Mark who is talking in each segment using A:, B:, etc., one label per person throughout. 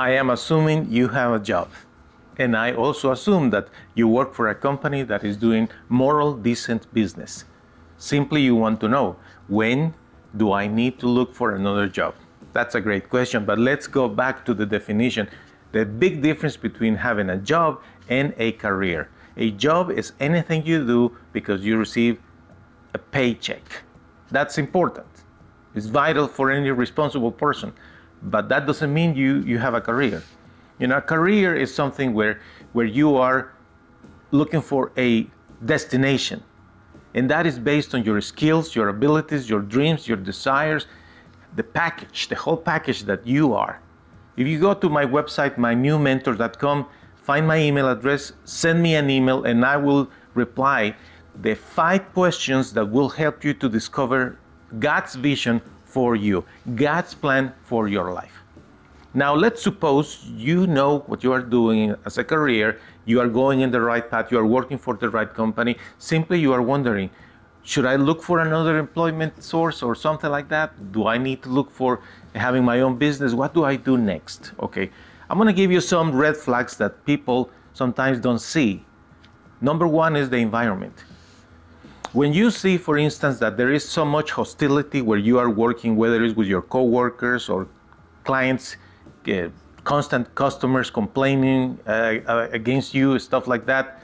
A: I am assuming you have a job. And I also assume that you work for a company that is doing moral, decent business. Simply, you want to know when do I need to look for another job? That's a great question, but let's go back to the definition. The big difference between having a job and a career. A job is anything you do because you receive a paycheck. That's important. It's vital for any responsible person but that doesn't mean you, you have a career. You know, a career is something where, where you are looking for a destination. And that is based on your skills, your abilities, your dreams, your desires, the package, the whole package that you are. If you go to my website, mynewmentor.com, find my email address, send me an email, and I will reply the five questions that will help you to discover God's vision for you, God's plan for your life. Now, let's suppose you know what you are doing as a career, you are going in the right path, you are working for the right company. Simply, you are wondering, should I look for another employment source or something like that? Do I need to look for having my own business? What do I do next? Okay, I'm gonna give you some red flags that people sometimes don't see. Number one is the environment. When you see, for instance, that there is so much hostility where you are working, whether it's with your coworkers or clients, uh, constant customers complaining uh, against you, stuff like that,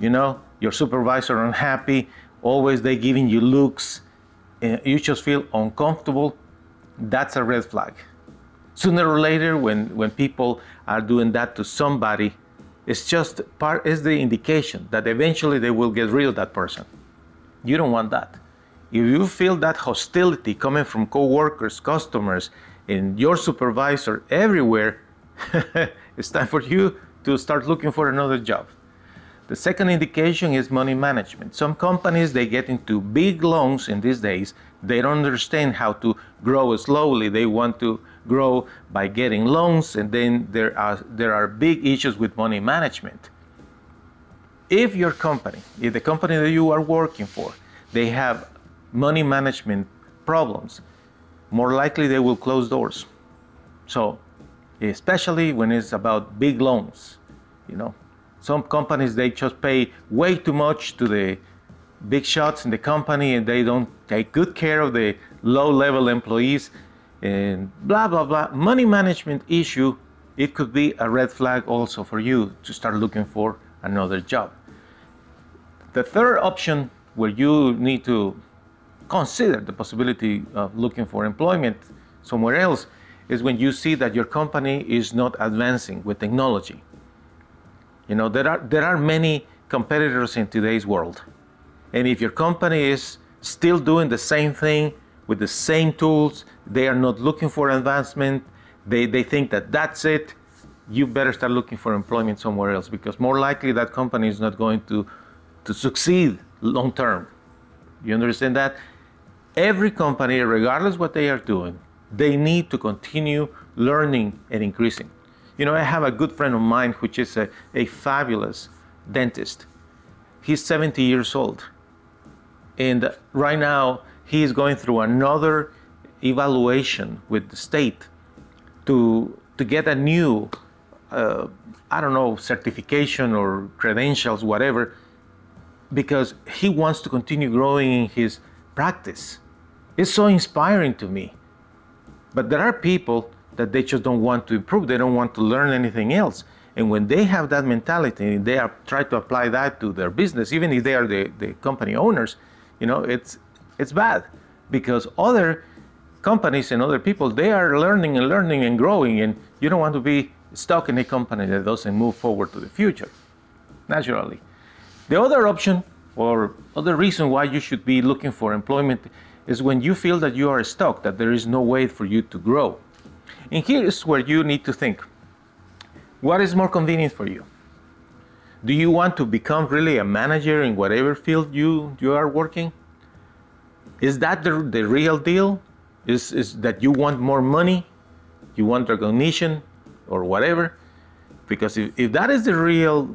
A: you know, your supervisor unhappy, always they giving you looks, uh, you just feel uncomfortable, that's a red flag. Sooner or later, when, when people are doing that to somebody, it's just part is the indication that eventually they will get rid of that person. You don't want that. If you feel that hostility coming from coworkers, customers, and your supervisor everywhere, it's time for you to start looking for another job. The second indication is money management. Some companies they get into big loans in these days. They don't understand how to grow slowly. They want to grow by getting loans, and then there are there are big issues with money management if your company, if the company that you are working for, they have money management problems, more likely they will close doors. So, especially when it's about big loans, you know, some companies they just pay way too much to the big shots in the company and they don't take good care of the low level employees and blah blah blah. Money management issue it could be a red flag also for you to start looking for another job the third option where you need to consider the possibility of looking for employment somewhere else is when you see that your company is not advancing with technology. You know, there are, there are many competitors in today's world. And if your company is still doing the same thing with the same tools, they are not looking for advancement, they, they think that that's it, you better start looking for employment somewhere else because more likely that company is not going to to succeed long term. You understand that? Every company, regardless what they are doing, they need to continue learning and increasing. You know, I have a good friend of mine which is a, a fabulous dentist. He's 70 years old. And right now, he is going through another evaluation with the state to, to get a new, uh, I don't know, certification or credentials, whatever, because he wants to continue growing in his practice. It's so inspiring to me. But there are people that they just don't want to improve, they don't want to learn anything else. And when they have that mentality, they are try to apply that to their business, even if they are the, the company owners, you know, it's it's bad because other companies and other people they are learning and learning and growing and you don't want to be stuck in a company that doesn't move forward to the future naturally the other option, or other reason why you should be looking for employment is when you feel that you are stuck, that there is no way for you to grow. And here is where you need to think what is more convenient for you? Do you want to become really a manager in whatever field you, you are working? Is that the, the real deal? Is, is that you want more money? You want recognition or whatever? Because if, if that is the real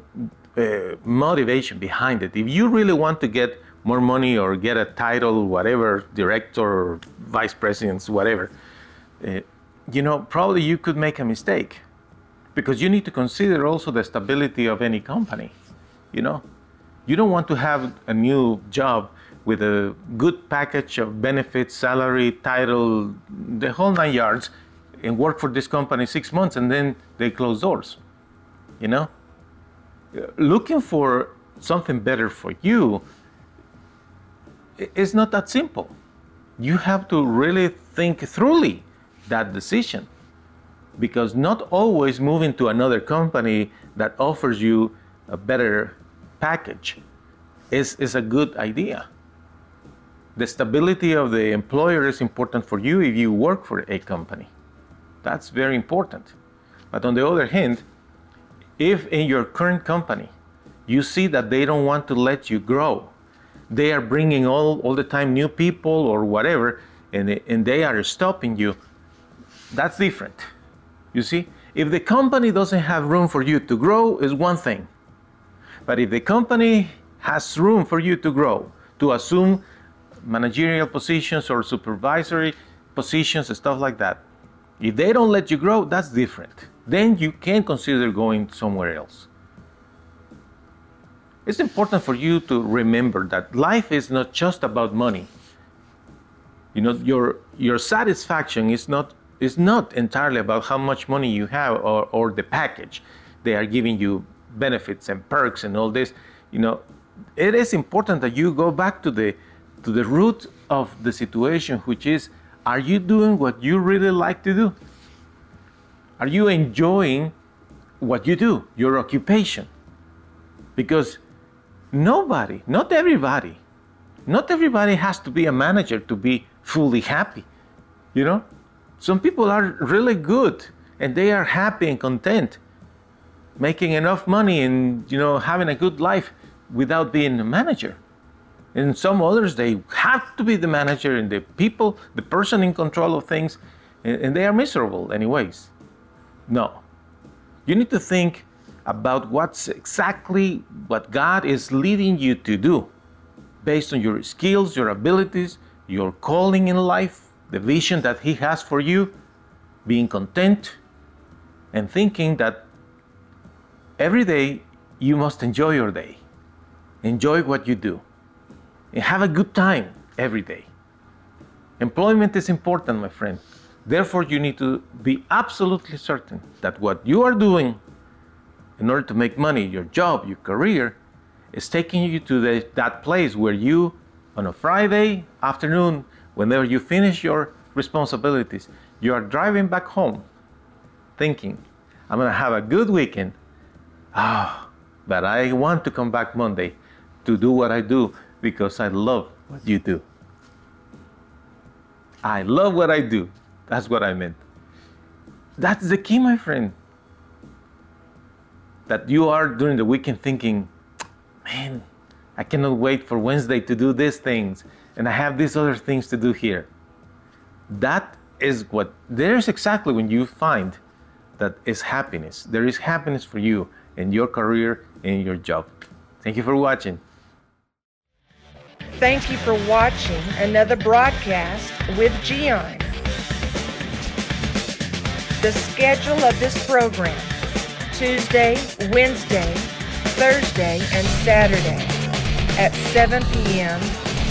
A: uh, motivation behind it, if you really want to get more money or get a title, whatever, director, vice presidents, whatever, uh, you know, probably you could make a mistake because you need to consider also the stability of any company. You know, you don't want to have a new job with a good package of benefits, salary, title, the whole nine yards, and work for this company six months and then they close doors. You know, looking for something better for you is not that simple. You have to really think thoroughly that decision because not always moving to another company that offers you a better package is, is a good idea. The stability of the employer is important for you if you work for a company. That's very important. But on the other hand, if in your current company you see that they don't want to let you grow, they are bringing all, all the time new people or whatever, and, and they are stopping you, that's different you see, if the company doesn't have room for you to grow, is one thing. But if the company has room for you to grow, to assume managerial positions or supervisory positions, stuff like that, if they don't let you grow, that's different. Then you can consider going somewhere else. It's important for you to remember that life is not just about money. You know, your, your satisfaction is not is not entirely about how much money you have or, or the package. They are giving you benefits and perks and all this. You know, it is important that you go back to the to the root of the situation, which is are you doing what you really like to do? Are you enjoying what you do, your occupation? Because nobody, not everybody, not everybody has to be a manager to be fully happy. You know, some people are really good and they are happy and content, making enough money and you know having a good life without being a manager. And some others they have to be the manager and the people, the person in control of things, and they are miserable anyways. No. You need to think about what's exactly what God is leading you to do based on your skills, your abilities, your calling in life, the vision that He has for you, being content and thinking that every day you must enjoy your day. Enjoy what you do and have a good time every day. Employment is important, my friend. Therefore, you need to be absolutely certain that what you are doing in order to make money, your job, your career, is taking you to the, that place where you, on a Friday afternoon, Whenever you finish your responsibilities, you are driving back home thinking, I'm going to have a good weekend. Ah, oh, but I want to come back Monday to do what I do because I love what you do. I love what I do. That's what I meant. That's the key, my friend. That you are during the weekend thinking, man, I cannot wait for Wednesday to do these things and I have these other things to do here. That is what there's exactly when you find that is happiness. There is happiness for you in your career and your job. Thank you for watching.
B: Thank you for watching another broadcast with Gian. The schedule of this program Tuesday, Wednesday, Thursday, and Saturday at 7 p.m.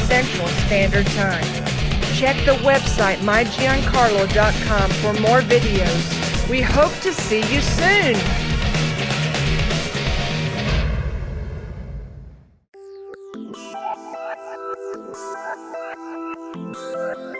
B: Central Standard Time. Check the website mygiancarlo.com for more videos. We hope to see you soon. Bye.